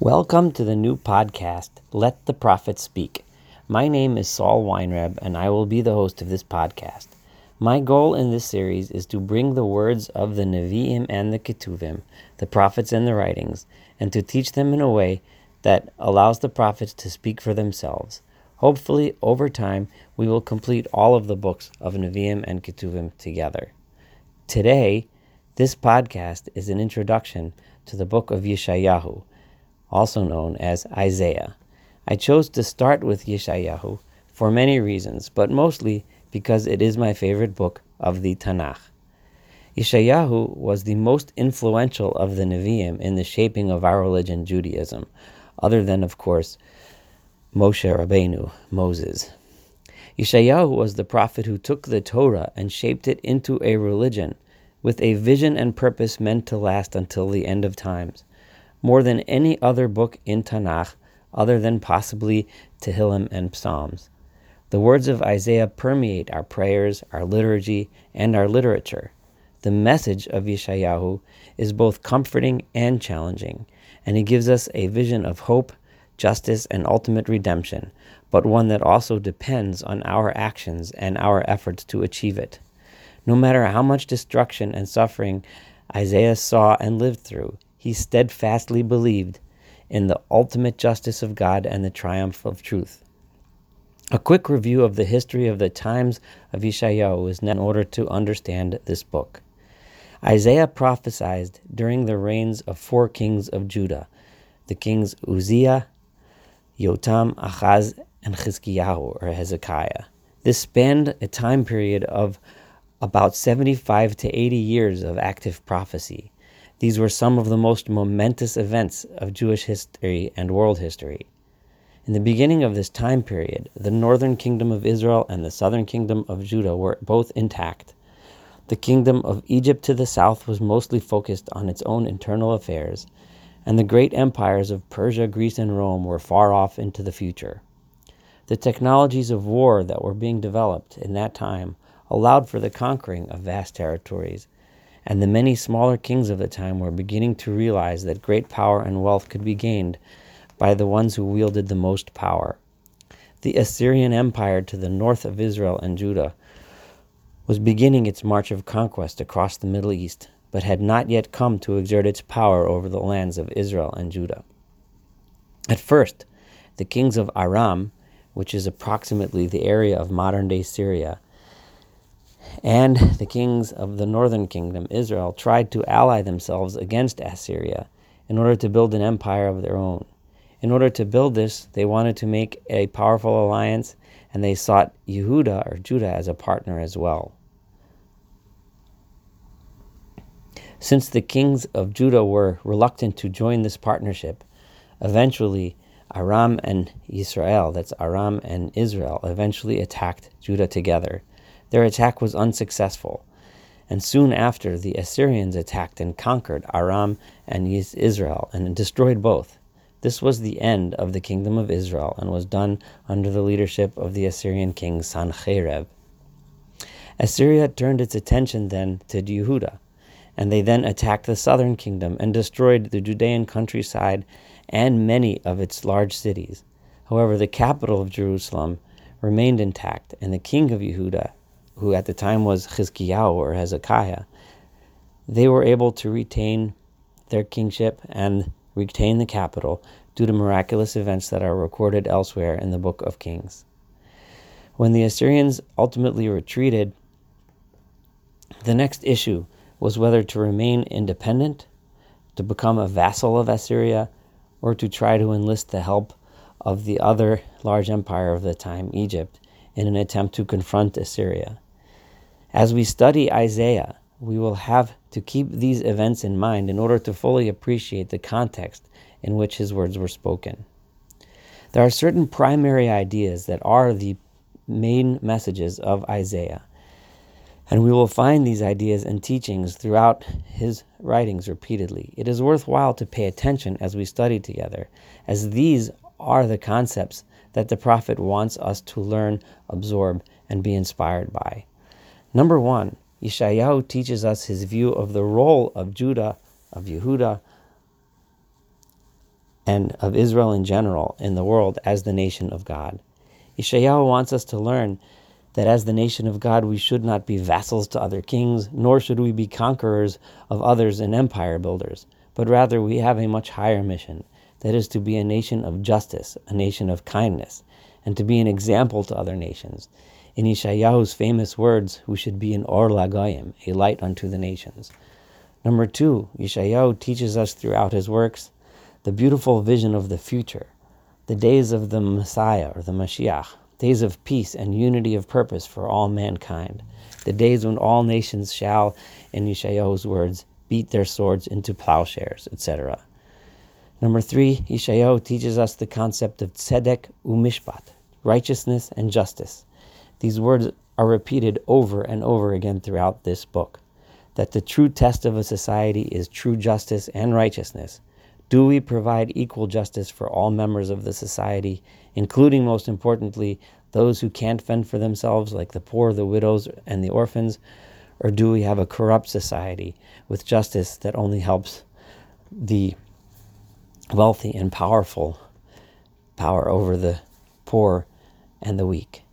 Welcome to the new podcast, Let the Prophet Speak. My name is Saul Weinreb, and I will be the host of this podcast. My goal in this series is to bring the words of the Nevi'im and the Ketuvim, the prophets and the writings, and to teach them in a way that allows the prophets to speak for themselves. Hopefully, over time, we will complete all of the books of Nevi'im and Ketuvim together. Today, this podcast is an introduction to the book of Yeshayahu also known as Isaiah. I chose to start with Yeshayahu for many reasons, but mostly because it is my favorite book of the Tanakh. Yeshayahu was the most influential of the Nevi'im in the shaping of our religion, Judaism, other than, of course, Moshe Rabbeinu, Moses. Yeshayahu was the prophet who took the Torah and shaped it into a religion with a vision and purpose meant to last until the end of times more than any other book in Tanakh, other than possibly Tehillim and Psalms. The words of Isaiah permeate our prayers, our liturgy, and our literature. The message of Yeshayahu is both comforting and challenging, and it gives us a vision of hope, justice, and ultimate redemption, but one that also depends on our actions and our efforts to achieve it. No matter how much destruction and suffering Isaiah saw and lived through, he steadfastly believed in the ultimate justice of God and the triumph of truth. A quick review of the history of the times of Yeshayahu is in order to understand this book. Isaiah prophesied during the reigns of four kings of Judah, the kings Uzziah, Yotam, Achaz, and Chizkiyahu, or Hezekiah. This spanned a time period of about 75 to 80 years of active prophecy. These were some of the most momentous events of Jewish history and world history. In the beginning of this time period, the northern kingdom of Israel and the southern kingdom of Judah were both intact. The kingdom of Egypt to the south was mostly focused on its own internal affairs, and the great empires of Persia, Greece, and Rome were far off into the future. The technologies of war that were being developed in that time allowed for the conquering of vast territories and the many smaller kings of the time were beginning to realize that great power and wealth could be gained by the ones who wielded the most power. The Assyrian Empire to the north of Israel and Judah was beginning its march of conquest across the Middle East, but had not yet come to exert its power over the lands of Israel and Judah. At first, the kings of Aram, which is approximately the area of modern day Syria, and the kings of the northern kingdom, Israel, tried to ally themselves against Assyria in order to build an empire of their own. In order to build this, they wanted to make a powerful alliance, and they sought Yehuda or Judah as a partner as well. Since the kings of Judah were reluctant to join this partnership, eventually Aram and Israel, that's Aram and Israel, eventually attacked Judah together their attack was unsuccessful, and soon after the Assyrians attacked and conquered Aram and Israel and destroyed both. This was the end of the kingdom of Israel and was done under the leadership of the Assyrian king Sancherib. Assyria turned its attention then to Yehuda, and they then attacked the southern kingdom and destroyed the Judean countryside and many of its large cities. However, the capital of Jerusalem remained intact, and the king of Yehuda who at the time was Chizkiyahu or Hezekiah, they were able to retain their kingship and retain the capital due to miraculous events that are recorded elsewhere in the book of Kings. When the Assyrians ultimately retreated, the next issue was whether to remain independent, to become a vassal of Assyria, or to try to enlist the help of the other large empire of the time, Egypt, in an attempt to confront Assyria. As we study Isaiah, we will have to keep these events in mind in order to fully appreciate the context in which his words were spoken. There are certain primary ideas that are the main messages of Isaiah, and we will find these ideas and teachings throughout his writings repeatedly. It is worthwhile to pay attention as we study together, as these are the concepts that the prophet wants us to learn, absorb, and be inspired by. Number one, Yeshayahu teaches us his view of the role of Judah, of Yehuda, and of Israel in general in the world as the nation of God. Yeshayahu wants us to learn that as the nation of God, we should not be vassals to other kings, nor should we be conquerors of others and empire builders, but rather we have a much higher mission that is to be a nation of justice, a nation of kindness, and to be an example to other nations. In Yeshayahu's famous words, we should be an or lagoyim, a light unto the nations. Number two, Yeshayahu teaches us throughout his works the beautiful vision of the future, the days of the Messiah or the Mashiach, days of peace and unity of purpose for all mankind, the days when all nations shall, in Yeshayahu's words, beat their swords into plowshares, etc. Number three, Yeshayahu teaches us the concept of tzedek umishpat, righteousness and justice. These words are repeated over and over again throughout this book. That the true test of a society is true justice and righteousness. Do we provide equal justice for all members of the society, including, most importantly, those who can't fend for themselves, like the poor, the widows, and the orphans? Or do we have a corrupt society with justice that only helps the wealthy and powerful power over the poor and the weak?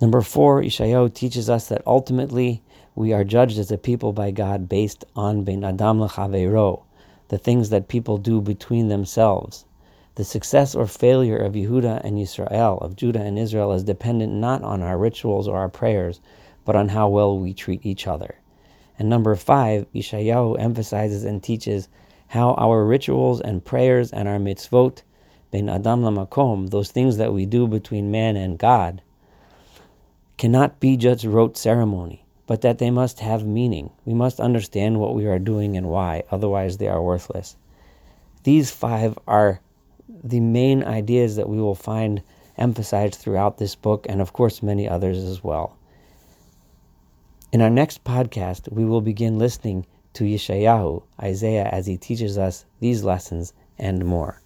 Number four, Yeshayahu teaches us that ultimately we are judged as a people by God based on Ben Adam L'Chaveiro, the things that people do between themselves. The success or failure of Yehuda and Israel, of Judah and Israel, is dependent not on our rituals or our prayers, but on how well we treat each other. And number five, Yeshayahu emphasizes and teaches how our rituals and prayers and our mitzvot, ben adam lamakom, those things that we do between man and God, cannot be just rote ceremony, but that they must have meaning. We must understand what we are doing and why, otherwise, they are worthless. These five are the main ideas that we will find emphasized throughout this book, and of course, many others as well. In our next podcast, we will begin listening to Yeshayahu, Isaiah, as he teaches us these lessons and more.